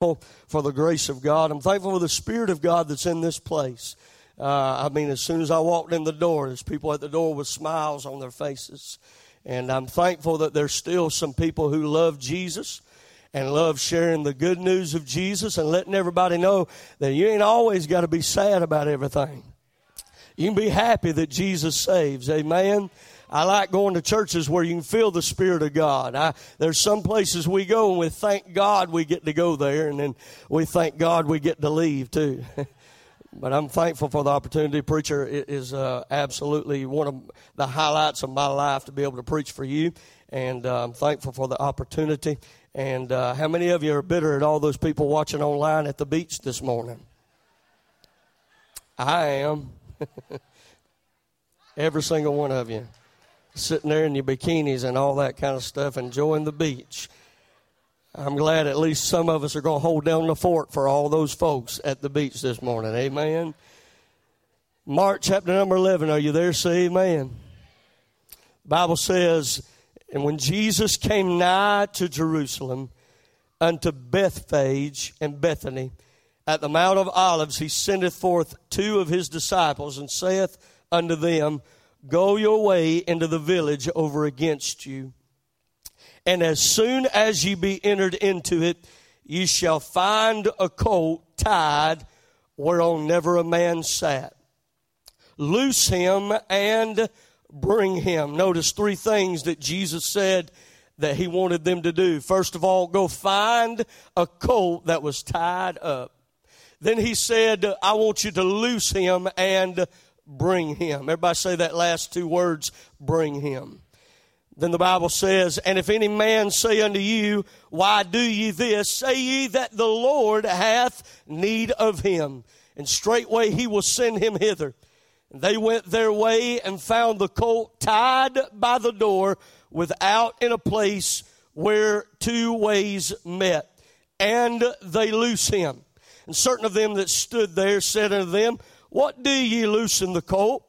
for the grace of God. I'm thankful for the Spirit of God that's in this place. Uh, I mean, as soon as I walked in the door, there's people at the door with smiles on their faces. And I'm thankful that there's still some people who love Jesus and love sharing the good news of Jesus and letting everybody know that you ain't always got to be sad about everything. You can be happy that Jesus saves. Amen. I like going to churches where you can feel the Spirit of God. I, there's some places we go and we thank God we get to go there, and then we thank God we get to leave too. But I'm thankful for the opportunity. Preacher it is uh, absolutely one of the highlights of my life to be able to preach for you, and uh, I'm thankful for the opportunity. And uh, how many of you are bitter at all those people watching online at the beach this morning? I am. Every single one of you sitting there in your bikinis and all that kind of stuff, enjoying the beach. I'm glad at least some of us are going to hold down the fort for all those folks at the beach this morning. Amen. Mark chapter number 11. Are you there? Say amen. Bible says, And when Jesus came nigh to Jerusalem, unto Bethphage and Bethany, at the Mount of Olives, he sendeth forth two of his disciples, and saith unto them, Go your way into the village over against you and as soon as ye be entered into it, ye shall find a colt tied whereon never a man sat. Loose him and bring him. Notice three things that Jesus said that he wanted them to do. First of all, go find a colt that was tied up. Then he said, I want you to loose him and bring him. Everybody say that last two words, bring him. Then the Bible says, And if any man say unto you, Why do ye this? Say ye that the Lord hath need of him, and straightway he will send him hither. And they went their way and found the colt tied by the door without in a place where two ways met. And they loose him. And certain of them that stood there said unto them, What do ye loosen the colt?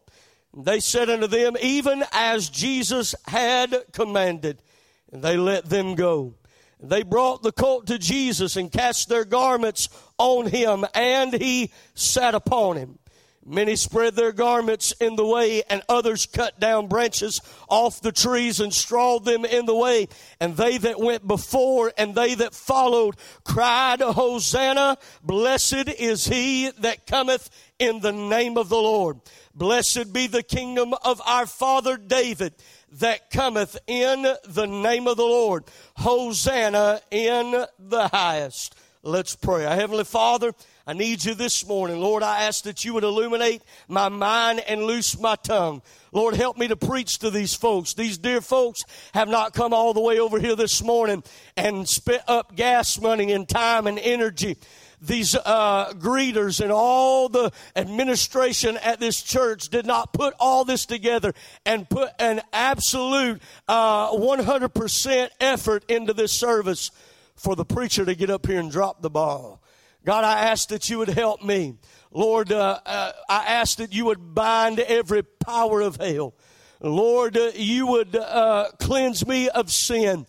They said unto them, Even as Jesus had commanded. And they let them go. They brought the colt to Jesus and cast their garments on him, and he sat upon him. Many spread their garments in the way, and others cut down branches off the trees and strawed them in the way. And they that went before and they that followed cried, Hosanna! Blessed is he that cometh in the name of the Lord. Blessed be the kingdom of our father David that cometh in the name of the Lord. Hosanna in the highest. Let's pray. Our Heavenly Father, I need you this morning. Lord, I ask that you would illuminate my mind and loose my tongue. Lord, help me to preach to these folks. These dear folks have not come all the way over here this morning and spent up gas money and time and energy these uh, greeters and all the administration at this church did not put all this together and put an absolute uh, 100% effort into this service for the preacher to get up here and drop the ball. God, I ask that you would help me. Lord, uh, uh I ask that you would bind every power of hell. Lord, uh, you would uh, cleanse me of sin,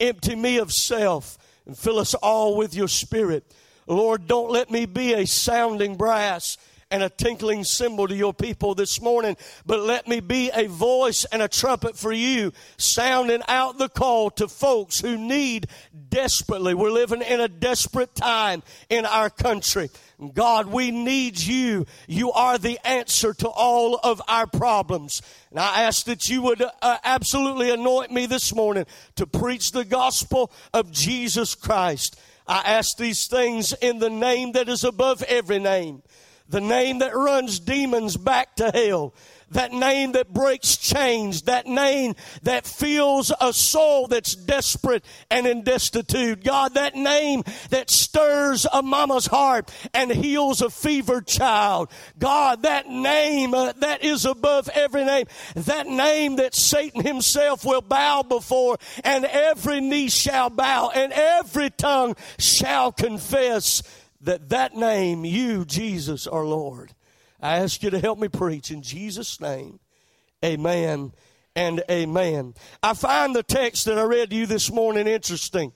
empty me of self, and fill us all with your spirit. Lord, don't let me be a sounding brass and a tinkling cymbal to your people this morning, but let me be a voice and a trumpet for you, sounding out the call to folks who need desperately. We're living in a desperate time in our country. God, we need you. You are the answer to all of our problems. And I ask that you would uh, absolutely anoint me this morning to preach the gospel of Jesus Christ. I ask these things in the name that is above every name, the name that runs demons back to hell, that name that breaks chains, that name that fills a soul that's desperate and in destitute. God, that name that stirs a mama's heart and heals a fevered child. God, that name uh, that is above every name, that name that Satan himself will bow before and every knee shall bow and every tongue shall confess that that name, you, Jesus, are Lord. I ask you to help me preach in Jesus' name. Amen and amen. I find the text that I read to you this morning interesting.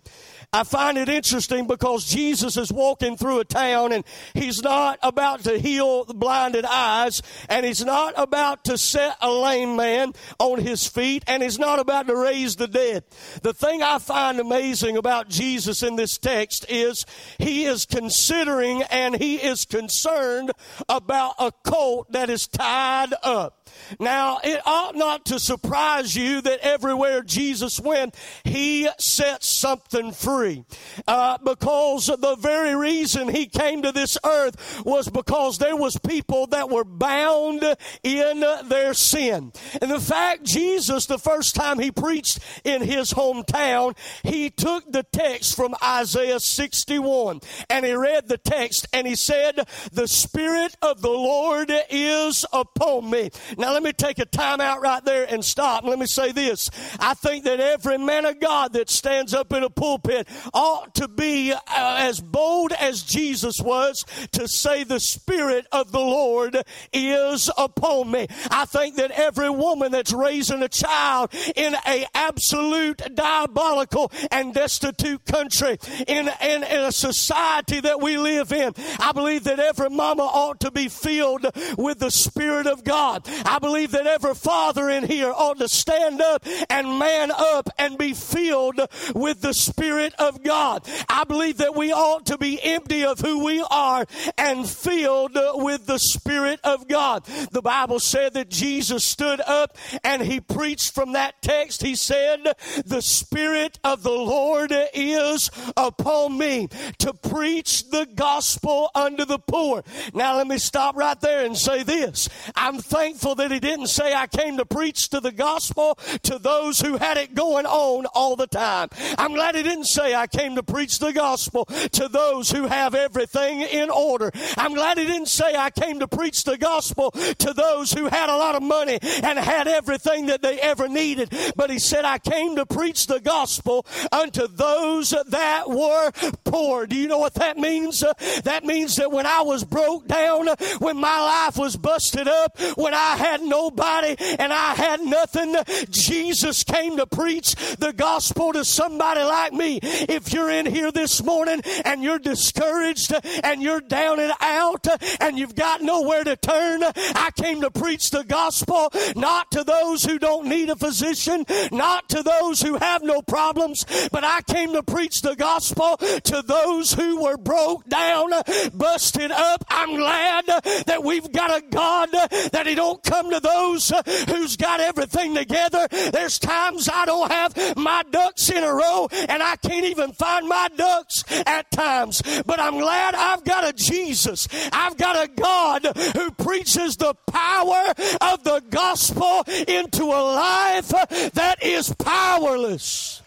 I find it interesting because Jesus is walking through a town and he's not about to heal the blinded eyes and he's not about to set a lame man on his feet and he's not about to raise the dead. The thing I find amazing about Jesus in this text is he is considering and he is concerned about a colt that is tied up. Now, it ought not to surprise you that everywhere Jesus went, he set something free. Uh, because the very reason he came to this earth was because there was people that were bound in their sin. And the fact Jesus, the first time he preached in his hometown, he took the text from Isaiah 61 and he read the text and he said, the Spirit of the Lord is upon me. Now let me take a time out right there and stop. Let me say this. I think that every man of God that stands up in a pulpit ought to be uh, as bold as Jesus was to say the Spirit of the Lord is upon me. I think that every woman that's raising a child in a absolute diabolical and destitute country, in, in, in a society that we live in, I believe that every mama ought to be filled with the Spirit of God. I believe that every father in here ought to stand up and man up and be filled with the Spirit of God. I believe that we ought to be empty of who we are and filled with the Spirit of God. The Bible said that Jesus stood up and he preached from that text. He said, The Spirit of the Lord is upon me to preach the gospel unto the poor. Now, let me stop right there and say this. I'm thankful that he didn't say, I came to preach to the gospel to those who had it going on all the time. I'm glad he didn't say, I came to preach the gospel to those who have everything in order. I'm glad he didn't say, I came to preach the gospel to those who had a lot of money and had everything that they ever needed. But he said, I came to preach the gospel unto those that were poor. Do you know what that means? That means that when I was broke down, when my life was busted up, when I had nobody and I had nothing, Jesus came to preach the gospel to somebody like me. If you're in here this morning and you're discouraged and you're down and out and you've got nowhere to turn, I came to preach the gospel not to those who don't need a physician, not to those who have no problems, but I came to preach the gospel to those who were broke down, busted up. I'm glad that we've got a God that He don't come to those uh, who's got everything together. There's times I don't have my ducks in a row and I can't even find my ducks at times. But I'm glad I've got a Jesus. I've got a God who preaches the power of the gospel into a life that is powerless.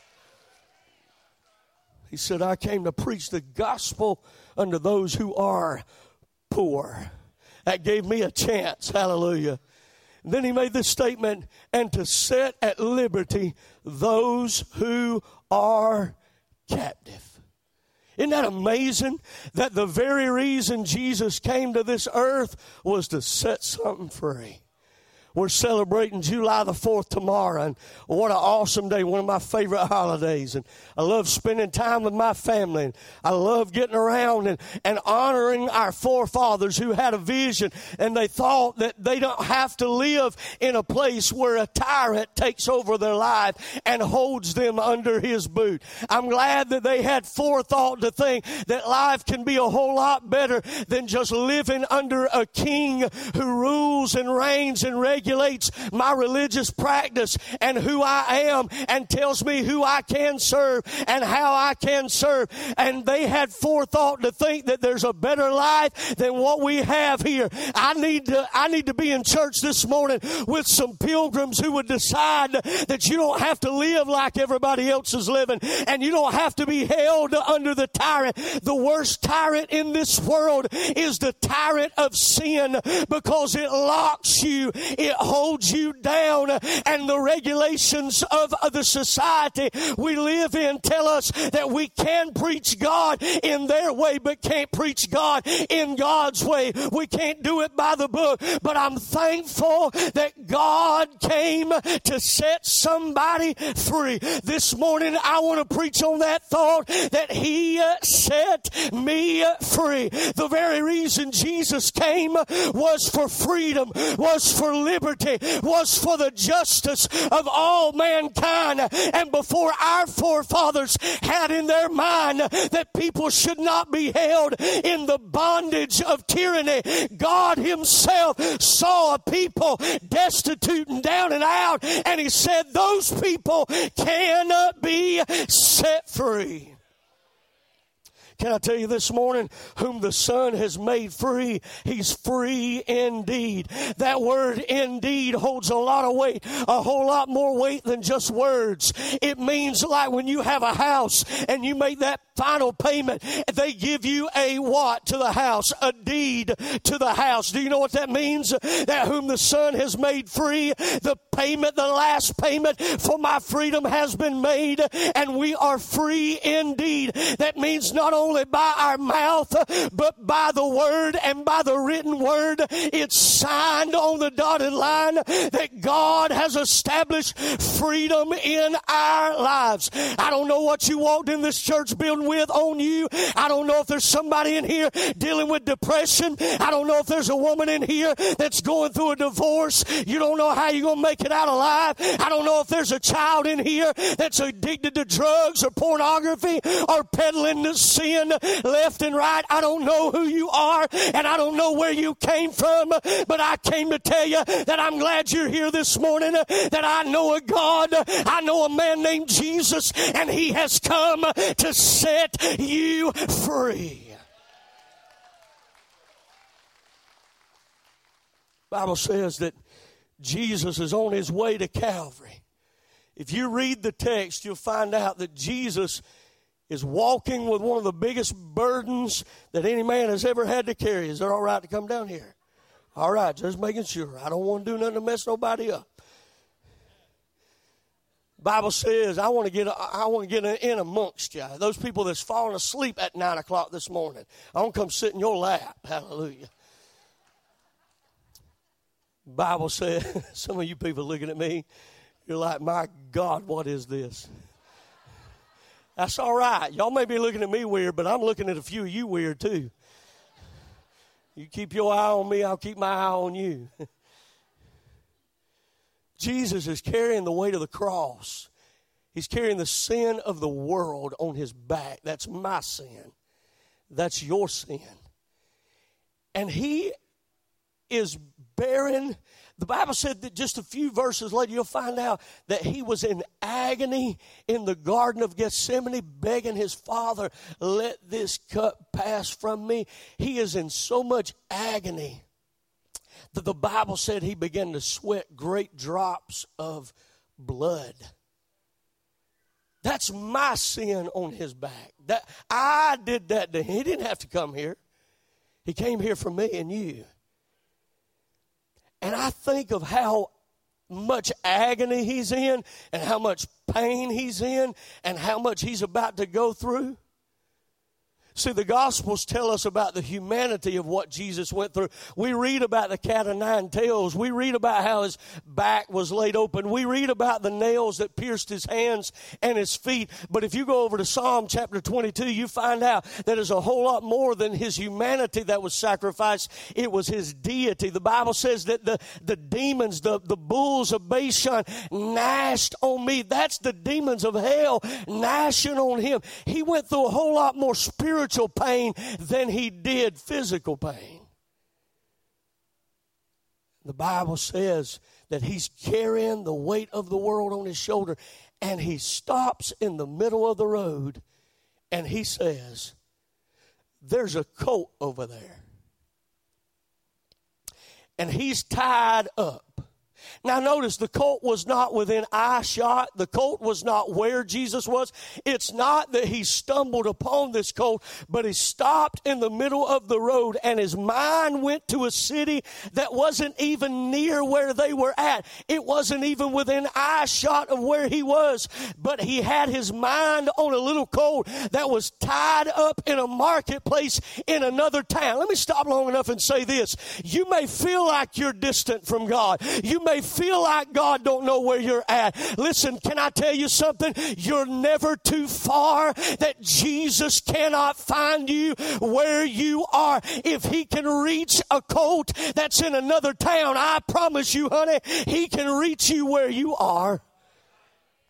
He said, I came to preach the gospel unto those who are poor. That gave me a chance. Hallelujah. Then he made this statement, and to set at liberty those who are captive. Isn't that amazing? That the very reason Jesus came to this earth was to set something free. We're celebrating July the 4th tomorrow, and what an awesome day, one of my favorite holidays. And I love spending time with my family, and I love getting around and, and honoring our forefathers who had a vision, and they thought that they don't have to live in a place where a tyrant takes over their life and holds them under his boot. I'm glad that they had forethought to think that life can be a whole lot better than just living under a king who rules and reigns and regulates regulates my religious practice and who I am and tells me who I can serve and how I can serve. And they had forethought to think that there's a better life than what we have here. I need to, I need to be in church this morning with some pilgrims who would decide that you don't have to live like everybody else is living and you don't have to be held under the tyrant. The worst tyrant in this world is the tyrant of sin because it locks you it holds you down, and the regulations of the society we live in tell us that we can preach God in their way, but can't preach God in God's way. We can't do it by the book, but I'm thankful that God came to set somebody free. This morning, I want to preach on that thought that He set me free. The very reason Jesus came was for freedom, was for liberty, was for the justice of all mankind. And before our forefathers had in their mind that people should not be held in the bondage of tyranny, God Himself saw a people destitute and down and out, and He said, Those people cannot be set free. Can I tell you this morning, whom the Son has made free, he's free indeed. That word indeed holds a lot of weight, a whole lot more weight than just words. It means like when you have a house and you make that final payment, they give you a what to the house? A deed to the house. Do you know what that means? That whom the Son has made free, the payment, the last payment for my freedom has been made, and we are free indeed. That means not only by our mouth, but by the word and by the written word. It's signed on the dotted line that God has established freedom in our lives. I don't know what you walked in this church building with on you. I don't know if there's somebody in here dealing with depression. I don't know if there's a woman in here that's going through a divorce. You don't know how you're going to make it out alive. I don't know if there's a child in here that's addicted to drugs or pornography or peddling the sin left and right. I don't know who you are and I don't know where you came from, but I came to tell you that I'm glad you're here this morning, that I know a God, I know a man named Jesus, and he has come to set you free. Bible says that Jesus is on his way to Calvary. If you read the text, you'll find out that Jesus is walking with one of the biggest burdens that any man has ever had to carry. Is it all right to come down here? All right, just making sure. I don't want to do nothing to mess nobody up. Bible says, I want to get, I want to get in amongst you. Those people that's falling asleep at nine o'clock this morning. I want to come sit in your lap. Hallelujah. Bible says, some of you people looking at me, you're like, my God, what is this? That's all right. Y'all may be looking at me weird, but I'm looking at a few of you weird too. You keep your eye on me, I'll keep my eye on you. Jesus is carrying the weight of the cross. He's carrying the sin of the world on his back. That's my sin. That's your sin. And he is bearing, the Bible said that just a few verses later, you'll find out that he was in agony in the Garden of Gethsemane, begging his Father, let this cup pass from me. He is in so much agony that the Bible said he began to sweat great drops of blood. That's my sin on his back. That I did that to him. He didn't have to come here. He came here for me and you. And I think of how much agony he's in and how much pain he's in and how much he's about to go through. See, the Gospels tell us about the humanity of what Jesus went through. We read about the cat of nine tails. We read about how his back was laid open. We read about the nails that pierced his hands and his feet. But if you go over to Psalm chapter 22, you find out that there's a whole lot more than his humanity that was sacrificed. It was his deity. The Bible says that the, the demons, the, the bulls of Bashan, gnashed on me. That's the demons of hell gnashing on him. He went through a whole lot more spiritual spiritual pain than he did physical pain. The Bible says that he's carrying the weight of the world on his shoulder and he stops in the middle of the road and he says, There's a colt over there. And he's tied up. Now, notice the colt was not within eye shot. The colt was not where Jesus was. It's not that he stumbled upon this colt, but he stopped in the middle of the road and his mind went to a city that wasn't even near where they were at. It wasn't even within eye shot of where he was, but he had his mind on a little colt that was tied up in a marketplace in another town. Let me stop long enough and say this. You may feel like you're distant from God. You may feel like God don't know where you're at. Listen, can I tell you something? You're never too far that Jesus cannot find you where you are. If he can reach a colt that's in another town, I promise you, honey, he can reach you where you are.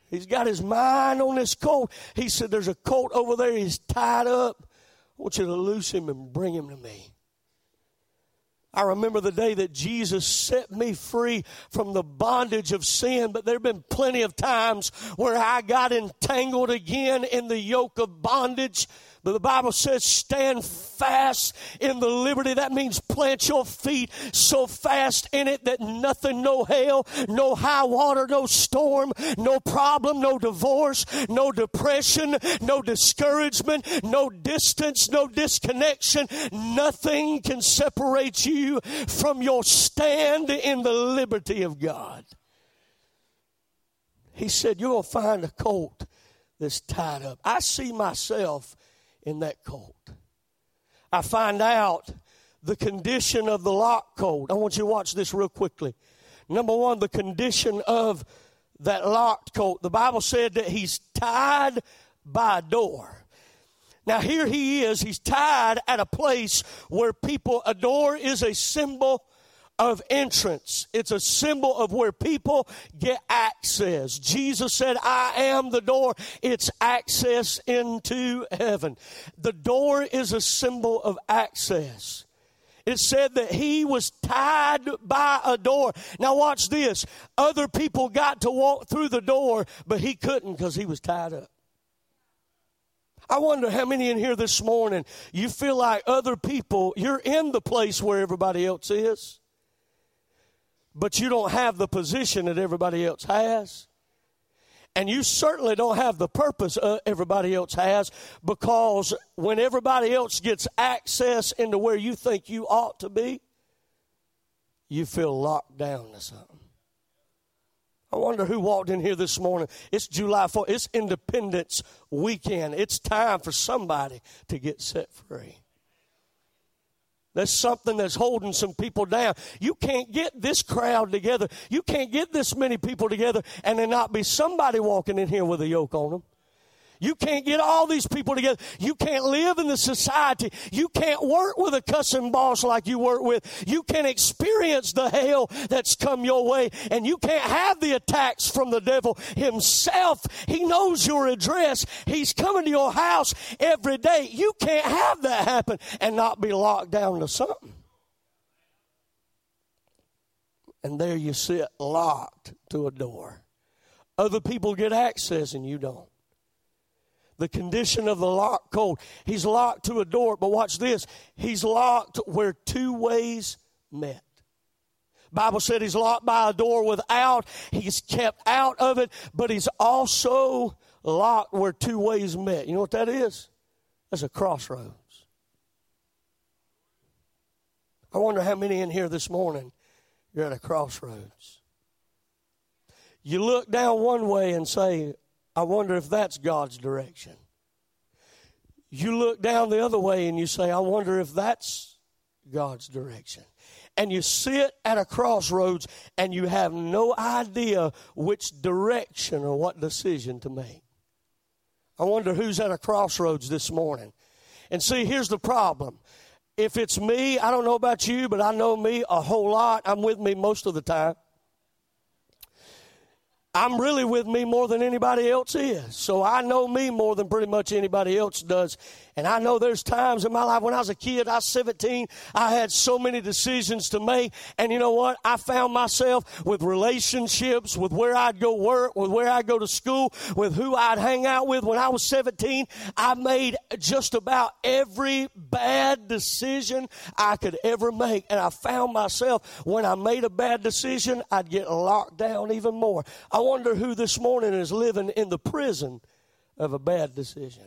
He's got his mind on this colt. He said, There's a colt over there. He's tied up. I want you to loose him and bring him to me. I remember the day that Jesus set me free from the bondage of sin, but there have been plenty of times where I got entangled again in the yoke of bondage. But the Bible says, stand fast in the liberty. That means plant your feet so fast in it that nothing, no hail, no high water, no storm, no problem, no divorce, no depression, no discouragement, no distance, no disconnection. Nothing can separate you from your stand in the liberty of God. He said, You're going to find a colt that's tied up. I see myself in that colt. I find out the condition of the lock colt. I want you to watch this real quickly. Number one, the condition of that locked colt. The Bible said that he's tied by a door. Now, here he is. He's tied at a place where people, a door is a symbol of entrance. It's a symbol of where people get access. Jesus said, I am the door. It's access into heaven. The door is a symbol of access. It said that he was tied by a door. Now, watch this. Other people got to walk through the door, but he couldn't because he was tied up. I wonder how many in here this morning you feel like other people, you're in the place where everybody else is but you don't have the position that everybody else has. And you certainly don't have the purpose uh, everybody else has because when everybody else gets access into where you think you ought to be, you feel locked down to something. I wonder who walked in here this morning. It's July 4th. It's Independence weekend. It's time for somebody to get set free. There's something that's holding some people down. You can't get this crowd together. You can't get this many people together and there not be somebody walking in here with a yoke on them. You can't get all these people together. You can't live in the society. You can't work with a cussing boss like you work with. You can't experience the hell that's come your way. And you can't have the attacks from the devil himself. He knows your address. He's coming to your house every day. You can't have that happen and not be locked down to something. And there you sit locked to a door. Other people get access and you don't the condition of the lock colt. He's locked to a door, but watch this. He's locked where two ways met. Bible said he's locked by a door without. He's kept out of it, but he's also locked where two ways met. You know what that is? That's a crossroads. I wonder how many in here this morning you're at a crossroads. You look down one way and say, I wonder if that's God's direction. You look down the other way and you say, I wonder if that's God's direction. And you sit at a crossroads and you have no idea which direction or what decision to make. I wonder who's at a crossroads this morning. And see, here's the problem. If it's me, I don't know about you, but I know me a whole lot. I'm with me most of the time. I'm really with me more than anybody else is. So I know me more than pretty much anybody else does. And I know there's times in my life when I was a kid, I was 17, I had so many decisions to make. And you know what? I found myself with relationships, with where I'd go work, with where I'd go to school, with who I'd hang out with. When I was 17, I made just about every bad decision I could ever make. And I found myself when I made a bad decision, I'd get locked down even more. I wonder who this morning is living in the prison of a bad decision.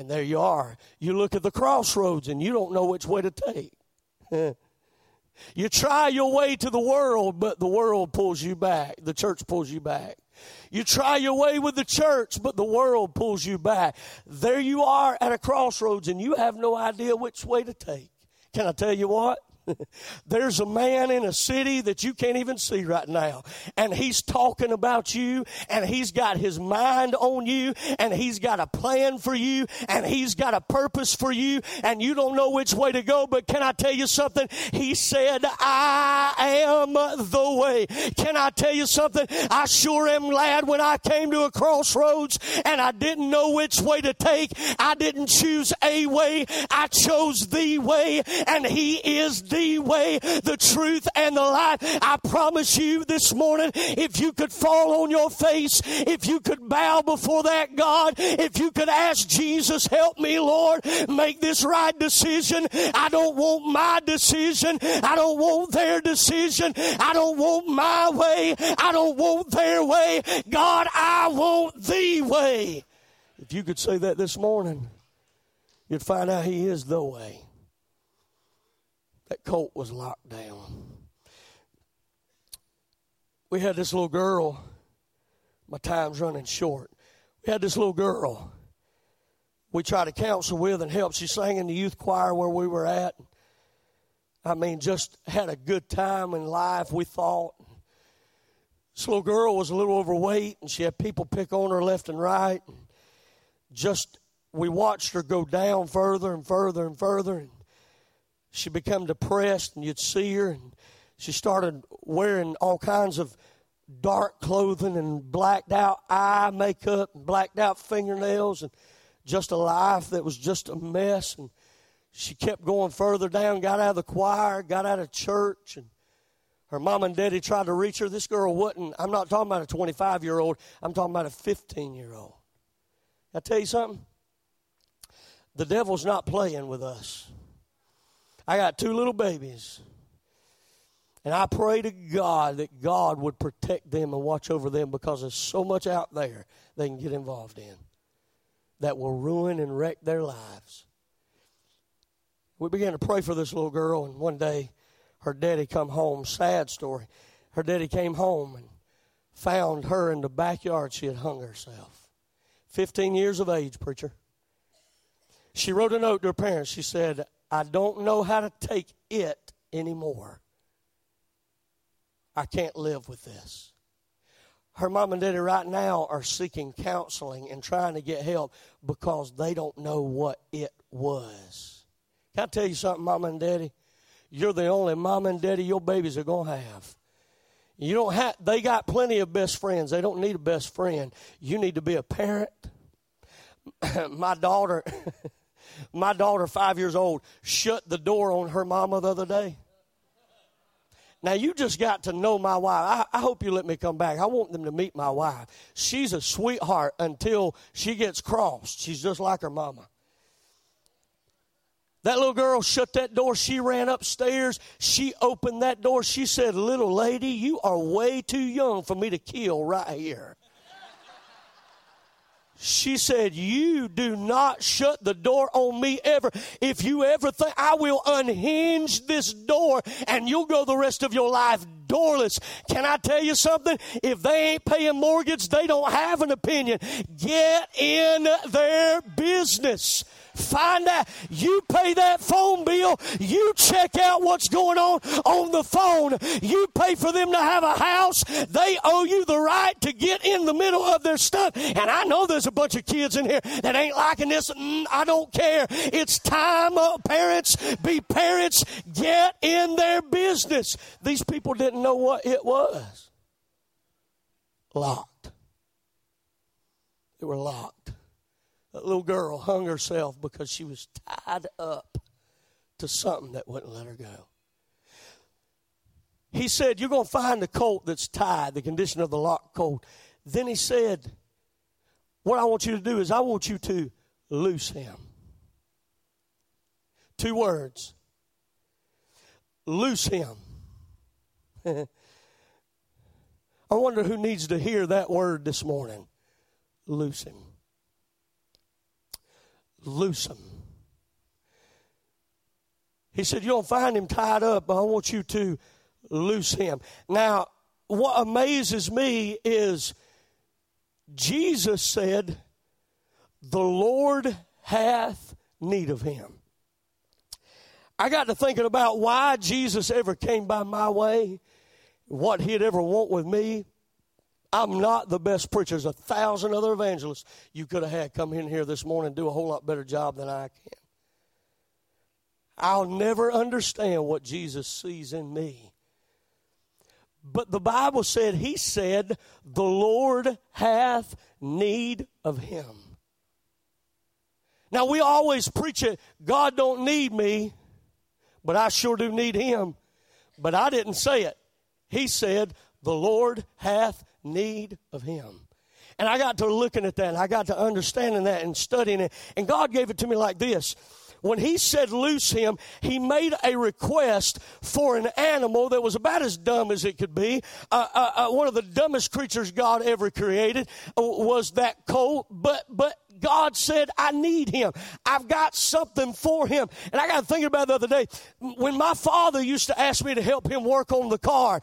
And there you are. You look at the crossroads and you don't know which way to take. you try your way to the world, but the world pulls you back. The church pulls you back. You try your way with the church, but the world pulls you back. There you are at a crossroads and you have no idea which way to take. Can I tell you what? There's a man in a city that you can't even see right now, and he's talking about you, and he's got his mind on you, and he's got a plan for you, and he's got a purpose for you, and you don't know which way to go. But can I tell you something? He said, I am the way. Can I tell you something? I sure am glad when I came to a crossroads and I didn't know which way to take. I didn't choose a way, I chose the way, and he is the the way, the truth, and the life. I promise you this morning, if you could fall on your face, if you could bow before that God, if you could ask Jesus, help me, Lord, make this right decision. I don't want my decision. I don't want their decision. I don't want my way. I don't want their way. God, I want the way. If you could say that this morning, you'd find out He is the way that colt was locked down. We had this little girl. My time's running short. We had this little girl. We tried to counsel with and help. She sang in the youth choir where we were at. I mean, just had a good time in life, we thought. This little girl was a little overweight, and she had people pick on her left and right. And Just, we watched her go down further and further and further. And she became depressed, and you'd see her, and she started wearing all kinds of dark clothing and blacked out eye makeup and blacked out fingernails and just a life that was just a mess. And she kept going further down got out of the choir got out of church. And her mom and daddy tried to reach her. This girl wouldn't i'm not talking about a 25 year old i'm talking about a 15 year old i tell you something? The devil's not playing with us I got two little babies. And I pray to God that God would protect them and watch over them because there's so much out there they can get involved in that will ruin and wreck their lives. We began to pray for this little girl, and one day her daddy come home. Sad story. Her daddy came home and found her in the backyard. She had hung herself. 15 years of age, preacher. She wrote a note to her parents. She said, I don't know how to take it anymore. I can't live with this. Her mom and daddy right now are seeking counseling and trying to get help because they don't know what it was. Can I tell you something, mom and daddy? You're the only mom and daddy your babies are going to have. You don't have, they got plenty of best friends. They don't need a best friend. You need to be a parent. My daughter, My daughter, five years old, shut the door on her mama the other day. Now, you just got to know my wife. I, I, hope you let me come back. I want them to meet my wife. She's a sweetheart until she gets crossed. She's just like her mama. That little girl shut that door. She ran upstairs. She opened that door. She said, Little lady, you are way too young for me to kill right here. She said, You do not shut the door on me ever. If you ever think, I will unhinge this door and you'll go the rest of your life doorless. Can I tell you something? If they ain't paying mortgage, they don't have an opinion. Get in their business. Find out. You pay that phone bill. You check out what's going on on the phone. You pay for them to have a house. They owe you the right to get in the middle of their stuff. And I know there's a bunch of kids in here that ain't liking this. Mm, I don't care. It's time, uh, parents, be parents. Get in their business. These people didn't didn't know what it was. Locked. They were locked. That little girl hung herself because she was tied up to something that wouldn't let her go. He said, You're going to find the colt that's tied, the condition of the locked colt. Then he said, What I want you to do is I want you to loose him. Two words loose him. I wonder who needs to hear that word this morning. Loose him. Loose him. He said, You don't find him tied up, but I want you to loose him. Now, what amazes me is Jesus said, The Lord hath need of him. I got to thinking about why Jesus ever came by my way, what he'd ever want with me. I'm not the best preacher. There's a thousand other evangelists you could have had come in here this morning and do a whole lot better job than I can. I'll never understand what Jesus sees in me. But the Bible said, He said, The Lord hath need of him. Now we always preach it, God don't need me but I sure do need him. But I didn't say it. He said, The Lord hath need of him. And I got to looking at that and I got to understanding that and studying it. And God gave it to me like this. When he said loose him, he made a request for an animal that was about as dumb as it could be. Uh, uh, uh, one of the dumbest creatures God ever created uh, was that colt, but, but God said, I need him. I've got something for him. And I got to think about the other day. When my father used to ask me to help him work on the car,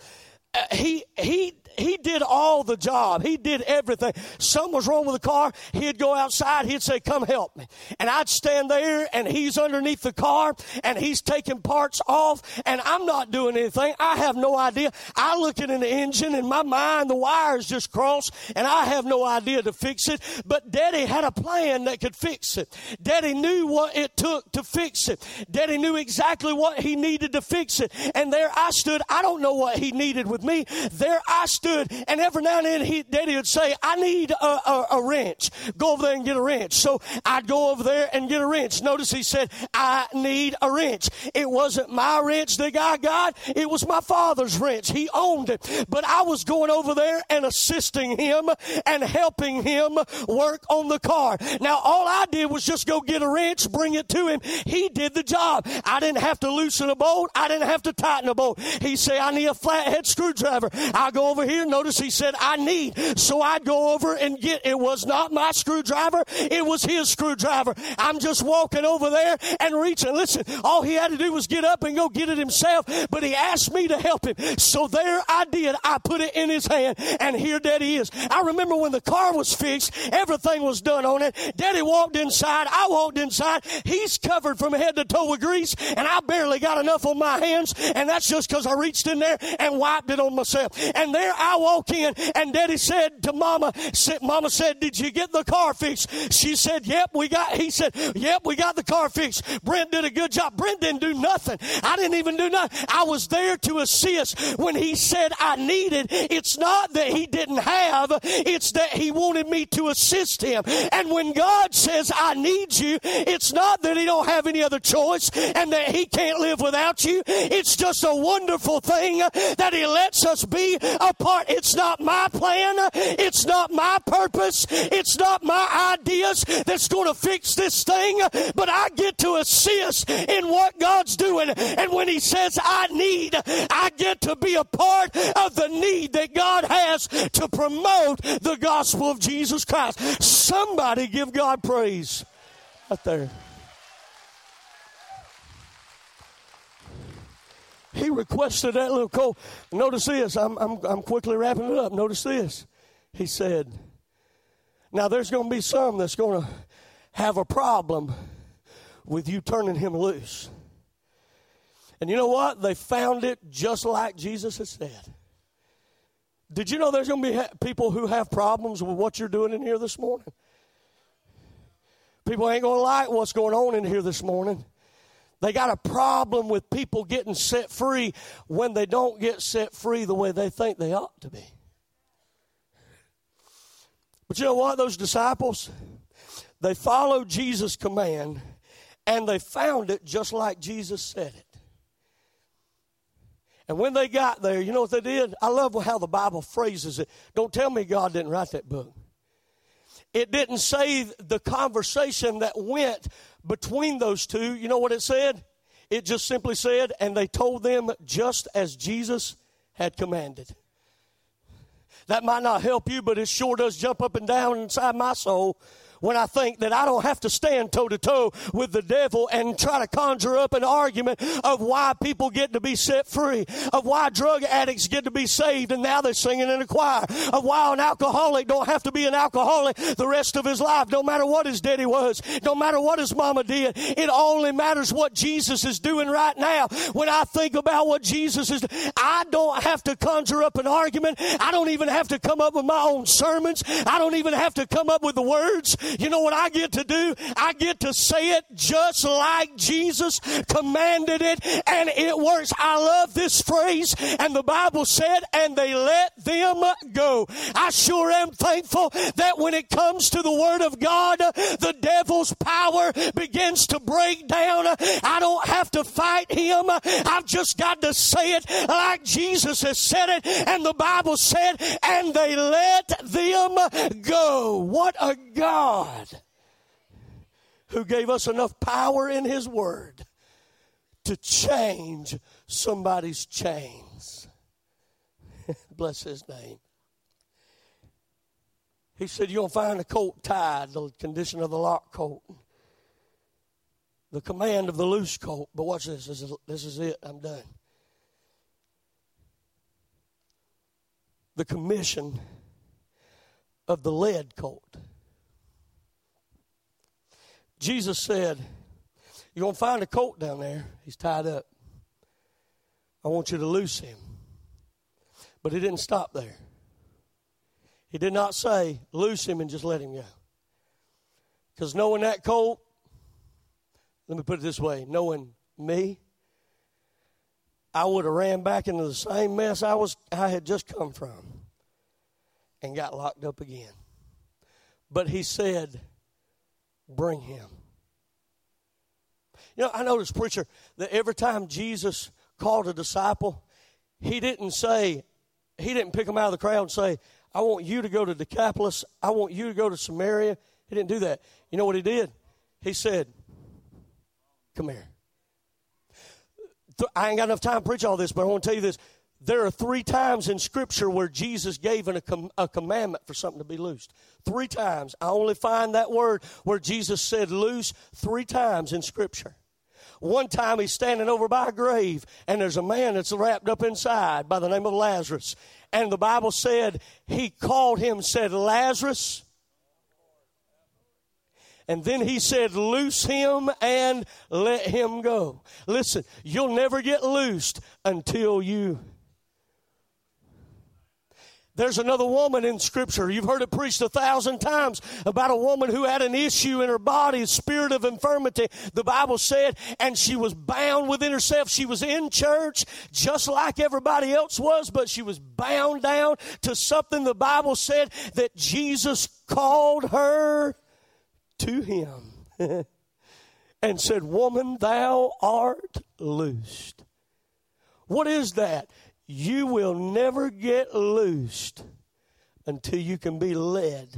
Uh, he, he, he did all the job. He did everything. Something was wrong with the car. He'd go outside. He'd say, come help me. And I'd stand there and he's underneath the car and he's taking parts off and I'm not doing anything. I have no idea. I look at an engine and my mind, the wires just cross and I have no idea to fix it. But daddy had a plan that could fix it. Daddy knew what it took to fix it. Daddy knew exactly what he needed to fix it. And there I stood. I don't know what he needed with me. There I stood stood, and every now and then he, Daddy would say, I need a, a, a wrench. Go over there and get a wrench. So I'd go over there and get a wrench. Notice he said, I need a wrench. It wasn't my wrench that I got, it was my father's wrench. He owned it. But I was going over there and assisting him and helping him work on the car. Now, all I did was just go get a wrench, bring it to him. He did the job. I didn't have to loosen a bolt. I didn't have to tighten a bolt. He said, I need a flathead screwdriver. I go over here notice he said, I need. So I'd go over and get, it was not my screwdriver, it was his screwdriver. I'm just walking over there and reaching. Listen, all he had to do was get up and go get it himself, but he asked me to help him. So there I did. I put it in his hand, and here Daddy is. I remember when the car was fixed, everything was done on it. Daddy walked inside, I walked inside. He's covered from head to toe with grease, and I barely got enough on my hands, and that's just because I reached in there and wiped it on myself. And there I walk in and daddy said to mama, mama said, did you get the car fixed? She said, yep, we got, he said, yep, we got the car fixed. Brent did a good job. Brent didn't do nothing. I didn't even do nothing. I was there to assist when he said I needed. It's not that he didn't have, it's that he wanted me to assist him. And when God says I need you, it's not that he don't have any other choice and that he can't live without you. It's just a wonderful thing that he lets us be a part. It's not my plan. It's not my purpose. It's not my ideas that's going to fix this thing. But I get to assist in what God's doing. And when He says I need, I get to be a part of the need that God has to promote the gospel of Jesus Christ. Somebody give God praise. Right there. He requested that little colt. Notice this. I'm, I'm, I'm quickly wrapping it up. Notice this. He said, Now there's going to be some that's going to have a problem with you turning him loose. And you know what? They found it just like Jesus had said. Did you know there's going to be ha- people who have problems with what you're doing in here this morning? People ain't going to like what's going on in here this morning. They got a problem with people getting set free when they don't get set free the way they think they ought to be. But you know what? Those disciples, they followed Jesus' command and they found it just like Jesus said it. And when they got there, you know what they did? I love how the Bible phrases it. Don't tell me God didn't write that book. It didn't say the conversation that went between those two. You know what it said? It just simply said, and they told them just as Jesus had commanded. That might not help you, but it sure does jump up and down inside my soul when I think that I don't have to stand toe to toe with the devil and try to conjure up an argument of why people get to be set free, of why drug addicts get to be saved and now they're singing in a choir, of why an alcoholic don't have to be an alcoholic the rest of his life, no matter what his daddy was, no matter what his mama did. It only matters what Jesus is doing right now. When I think about what Jesus is, I don't have to conjure up an argument. I don't even have to come up with my own sermons. I don't even have to come up with the words. You know what I get to do? I get to say it just like Jesus commanded it, and it works. I love this phrase, and the Bible said, and they let them go. I sure am thankful that when it comes to the Word of God, the devil's power begins to break down. I don't have to fight him. I've just got to say it like Jesus has said it, and the Bible said, and they let them go. What a God! God who gave us enough power in His Word to change somebody's chains. Bless His name. He said, You'll find a colt tied, the condition of the lock colt, the command of the loose colt. But watch this. This is, this is it. I'm done. The commission of the lead colt. Jesus said, You're going to find a colt down there. He's tied up. I want you to loose him. But he didn't stop there. He did not say, Loose him and just let him go. Because knowing that colt, let me put it this way knowing me, I would have ran back into the same mess I was I had just come from and got locked up again. But he said, bring him. You know, I noticed, preacher, that every time Jesus called a disciple, he didn't say, he didn't pick them out of the crowd and say, I want you to go to Decapolis. I want you to go to Samaria. He didn't do that. You know what he did? He said, Come here. I ain't got enough time to preach all this, but I want to tell you this. There are three times in Scripture where Jesus gave an, a, com- a commandment for something to be loosed. Three times. I only find that word where Jesus said loose three times in Scripture. One time he's standing over by a grave, and there's a man that's wrapped up inside by the name of Lazarus. And the Bible said he called him, said, Lazarus. And then he said, Loose him and let him go. Listen, you'll never get loosed until you there's another woman in Scripture. You've heard it preached a thousand times about a woman who had an issue in her body, a spirit of infirmity. The Bible said, and she was bound within herself. She was in church just like everybody else was, but she was bound down to something the Bible said that Jesus called her to him and said, Woman, thou art loosed. What is that? You will never get loosed until you can be led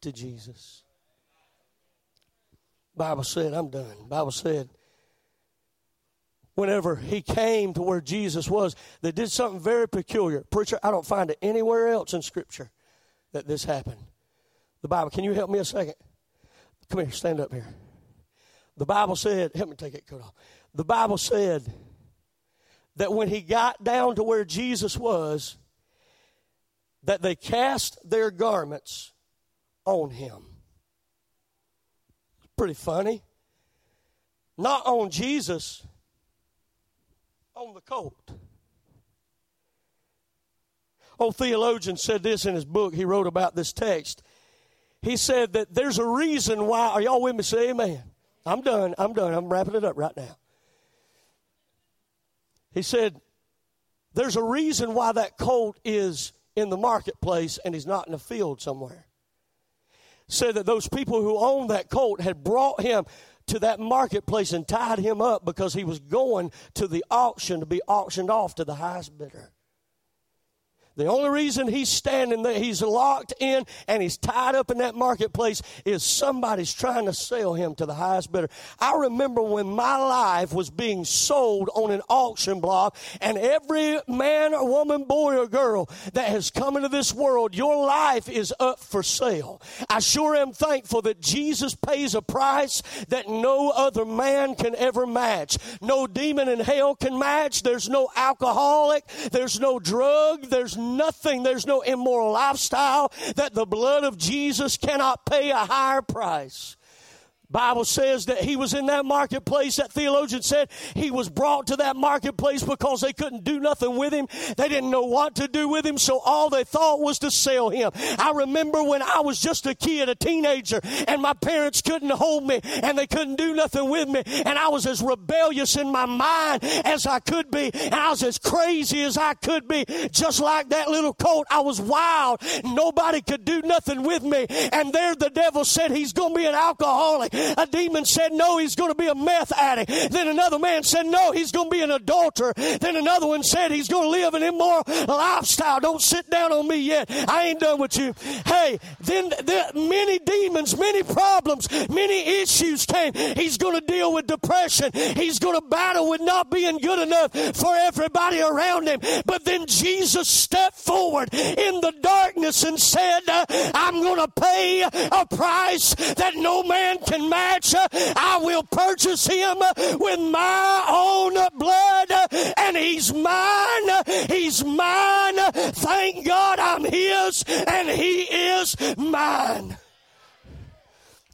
to Jesus. Bible said, I'm done. Bible said, whenever he came to where Jesus was, they did something very peculiar. Preacher, I don't find it anywhere else in Scripture that this happened. The Bible, can you help me a second? Come here, stand up here. The Bible said, help me take that coat off. The Bible said, that when he got down to where Jesus was, that they cast their garments on him. Pretty funny. Not on Jesus, on the colt. Old theologian said this in his book. He wrote about this text. He said that there's a reason why. Are y'all with me? Say amen. I'm done. I'm done. I'm wrapping it up right now. He said, There's a reason why that colt is in the marketplace and he's not in a field somewhere. Said that those people who owned that colt had brought him to that marketplace and tied him up because he was going to the auction to be auctioned off to the highest bidder. The only reason he's standing there, he's locked in and he's tied up in that marketplace is somebody's trying to sell him to the highest bidder. I remember when my life was being sold on an auction block and every man or woman, boy or girl that has come into this world, your life is up for sale. I sure am thankful that Jesus pays a price that no other man can ever match. No demon in hell can match. There's no alcoholic. There's no drug. There's nothing, there's no immoral lifestyle that the blood of Jesus cannot pay a higher price. Bible says that he was in that marketplace. That theologian said he was brought to that marketplace because they couldn't do nothing with him. They didn't know what to do with him, so all they thought was to sell him. I remember when I was just a kid, a teenager, and my parents couldn't hold me and they couldn't do nothing with me, and I was as rebellious in my mind as I could be, and I was as crazy as I could be, just like that little colt. I was wild. Nobody could do nothing with me, and there the devil said he's going to be an alcoholic. A demon said, No, he's going to be a meth addict. Then another man said, No, he's going to be an adulterer. Then another one said, He's going to live an immoral lifestyle. Don't sit down on me yet. I ain't done with you. Hey, then the, many demons, many problems, many issues came. He's going to deal with depression. He's going to battle with not being good enough for everybody around him. But then Jesus stepped forward in the darkness and said, I'm going to pay a price that no man can match. I will purchase him with my own blood, and he's mine. He's mine. Thank God I'm his, and he is mine.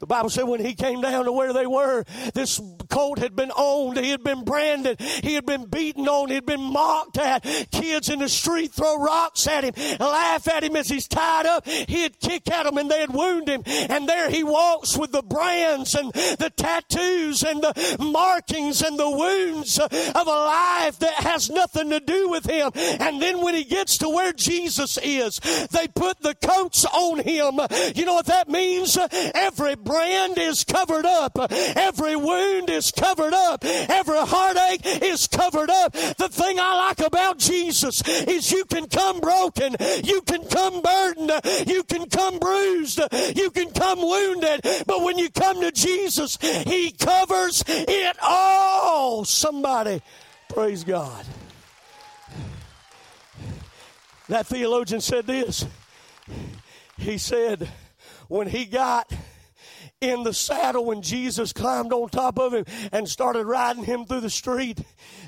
The Bible said when he came down to where they were, this colt had been owned, he had been branded, he had been beaten on, he had been mocked at. Kids in the street throw rocks at him, laugh at him as he's tied up. He'd kick at them and they'd wound him. And there he walks with the brands and the tattoos and the markings and the wounds of a life that has nothing to do with him. And then when he gets to where Jesus is, they put the coats on him. You know what that means? Every brand is covered up. Every wound is covered up. Every heartache is covered up. The thing I like about Jesus is you can come broken. You can come burdened. You can come bruised. You can come wounded. But when you come to Jesus, He covers it all. Somebody, praise God. That theologian said this. He said, when he got in the saddle when Jesus climbed on top of him and started riding him through the street.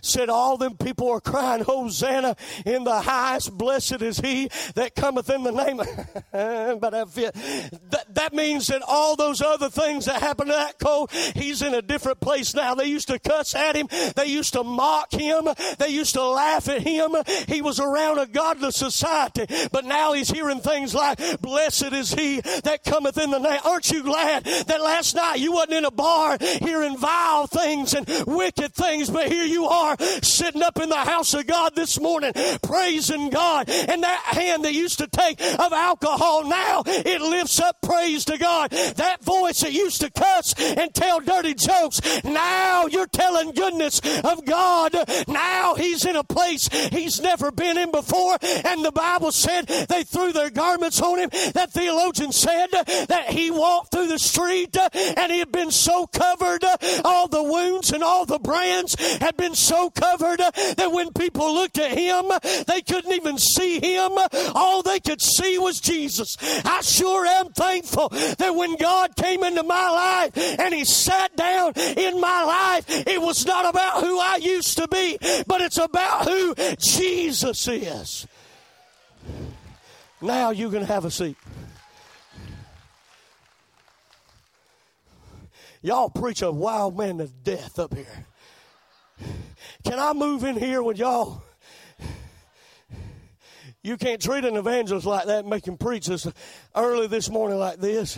Said, All them people are crying, Hosanna in the highest. Blessed is he that cometh in the name of. but I feel, that, that means that all those other things that happened to that colt, he's in a different place now. They used to cuss at him, they used to mock him, they used to laugh at him. He was around a godless society, but now he's hearing things like, Blessed is he that cometh in the name. Aren't you glad that last night you wasn't in a bar hearing vile things and wicked things, but here you are sitting up in the house of God this morning praising God. And that hand that used to take of alcohol now it lifts up praise to God. That voice that used to cuss and tell dirty jokes now you're telling goodness of God. Now he's in a place he's never been in before. And the Bible said they threw their garments on him. That theologian said that he walked through the street street uh, and he had been so covered, uh, all the wounds and all the brands had been so covered uh, that when people looked at him, they couldn't even see him. All they could see was Jesus. I sure am thankful that when God came into my life and he sat down in my life, it was not about who I used to be, but it's about who Jesus is. Now you can have a seat. Y'all preach a wild man to death up here. Can I move in here with y'all? You can't treat an evangelist like that and make him preach this early this morning like this.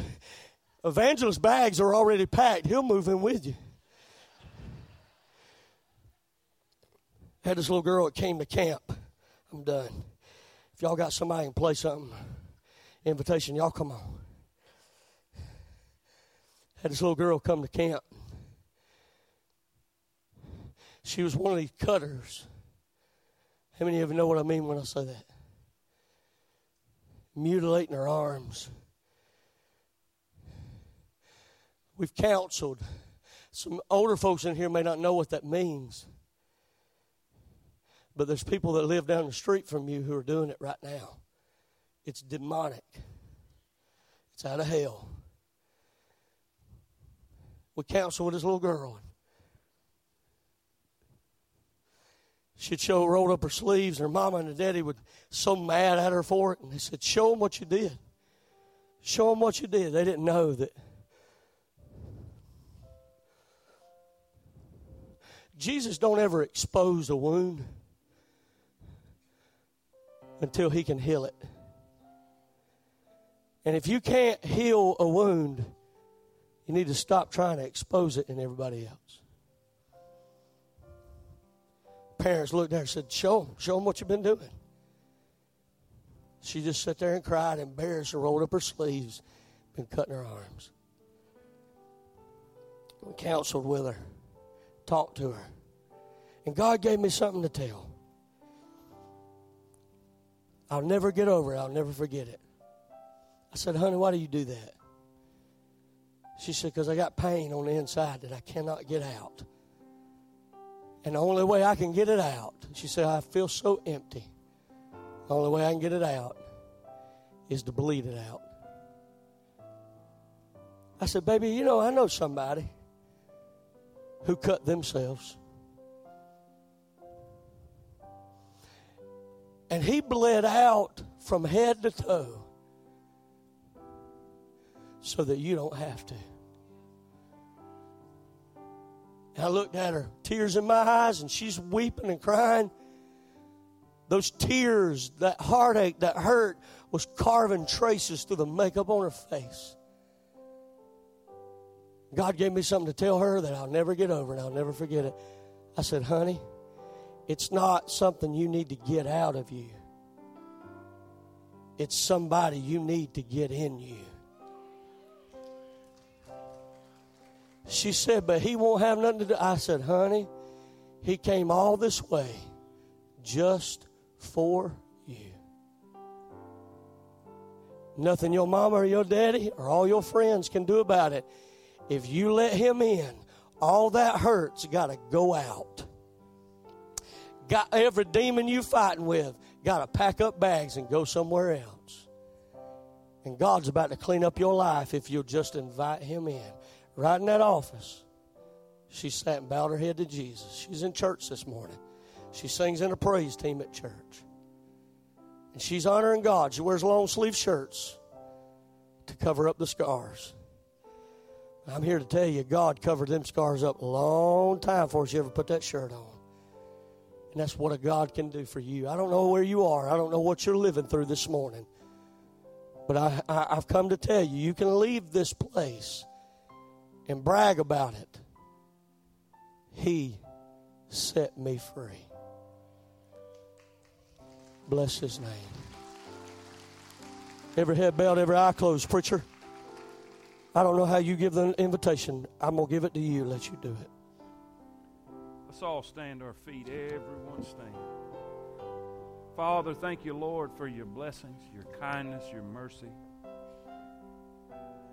Evangelist bags are already packed. He'll move in with you. Had this little girl that came to camp. I'm done. If y'all got somebody can play something, invitation, y'all come on. Had this little girl come to camp. She was one of these cutters. How many of you know what I mean when I say that? Mutilating her arms. We've counseled. Some older folks in here may not know what that means. But there's people that live down the street from you who are doing it right now. It's demonic, it's out of hell. We counsel with his little girl. She'd show rolled up her sleeves, and her mama and her daddy would so mad at her for it. And they said, Show them what you did. Show them what you did. They didn't know that. Jesus don't ever expose a wound until he can heal it. And if you can't heal a wound, you need to stop trying to expose it in everybody else. Parents looked at her and said, Show them, show them what you've been doing. She just sat there and cried, embarrassed, and rolled up her sleeves, been cutting her arms. We counseled with her, talked to her. And God gave me something to tell. I'll never get over it. I'll never forget it. I said, honey, why do you do that? She said, because I got pain on the inside that I cannot get out. And the only way I can get it out, she said, I feel so empty. The only way I can get it out is to bleed it out. I said, baby, you know, I know somebody who cut themselves. And he bled out from head to toe so that you don't have to. And I looked at her, tears in my eyes, and she's weeping and crying. Those tears, that heartache, that hurt was carving traces through the makeup on her face. God gave me something to tell her that I'll never get over and I'll never forget it. I said, honey, it's not something you need to get out of you, it's somebody you need to get in you. She said, But he won't have nothing to do. I said, Honey, he came all this way just for you. Nothing your mama or your daddy or all your friends can do about it. If you let him in, all that hurt's got to go out. Got every demon you're fighting with, got to pack up bags and go somewhere else. And God's about to clean up your life if you'll just invite him in. Right in that office, she sat and bowed her head to Jesus. She's in church this morning. She sings in a praise team at church. And she's honoring God. She wears long sleeve shirts to cover up the scars. I'm here to tell you, God covered them scars up a long time before she ever put that shirt on. And that's what a God can do for you. I don't know where you are. I don't know what you're living through this morning. But I, I, I've come to tell you, you can leave this place and brag about it. He set me free. Bless his name. Every head bowed, every eye closed, preacher. I don't know how you give the invitation. I'm going to give it to you. Let you do it. Let's all stand our feet. Everyone stand. Father, thank you, Lord, for your blessings, your kindness, your mercy.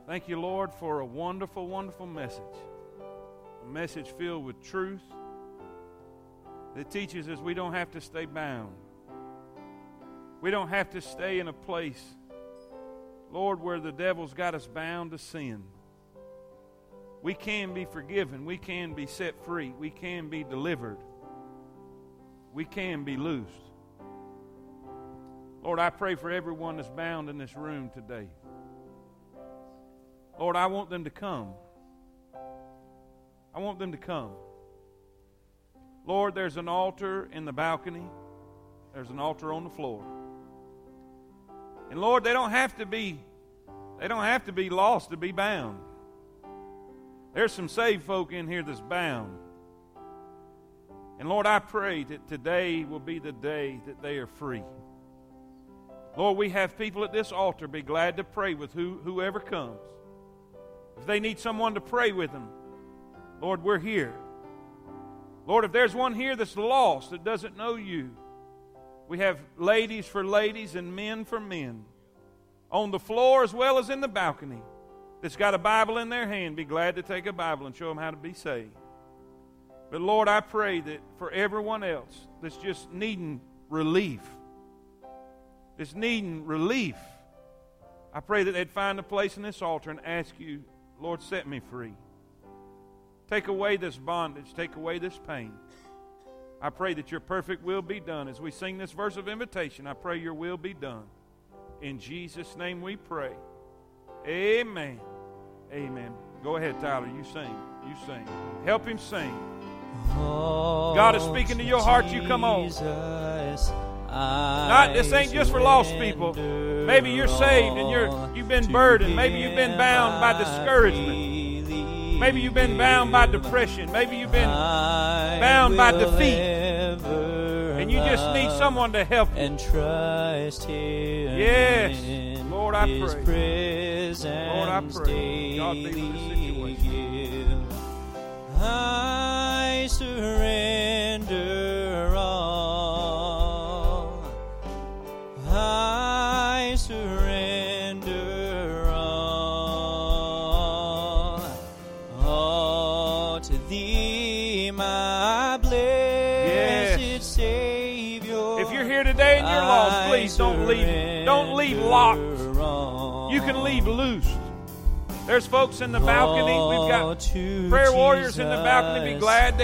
Thank you, Lord, for a wonderful, wonderful message. A message filled with truth that teaches us we don't have to stay bound. We don't have to stay in a place, Lord, where the devil's got us bound to sin. We can be forgiven. We can be set free. We can be delivered. We can be loosed. Lord, I pray for everyone that's bound in this room today. Lord, I want them to come. I want them to come. Lord, there's an altar in the balcony, there's an altar on the floor. And Lord, they don't have to be they don't have to be lost to be bound. There's some saved folk in here that's bound. And Lord, I pray that today will be the day that they are free. Lord, we have people at this altar be glad to pray with who, whoever comes. If they need someone to pray with them, Lord, we're here. Lord, if there's one here that's lost, that doesn't know you, we have ladies for ladies and men for men on the floor as well as in the balcony that's got a Bible in their hand. Be glad to take a Bible and show them how to be saved. But Lord, I pray that for everyone else that's just needing relief, that's needing relief, I pray that they'd find a place in this altar and ask you, Lord, set me free. Take away this bondage, take away this pain. I pray that your perfect will be done. As we sing this verse of invitation, I pray your will be done. In Jesus' name we pray. Amen. Amen. Go ahead, Tyler. You sing. You sing. Help him sing. God is speaking to your heart. You come on. Not this ain't just for lost people. Maybe you're saved and you're you've been burdened. Maybe you've been bound by discouragement. Maybe you've been bound by depression. Maybe you've been bound by defeat. And you just need someone to help you. And trust Him. Yes. Lord, I pray. Lord, I pray. God be with the situation. I surrender locked. You can leave loose. There's folks in the balcony. We've got prayer warriors in the balcony. Be glad to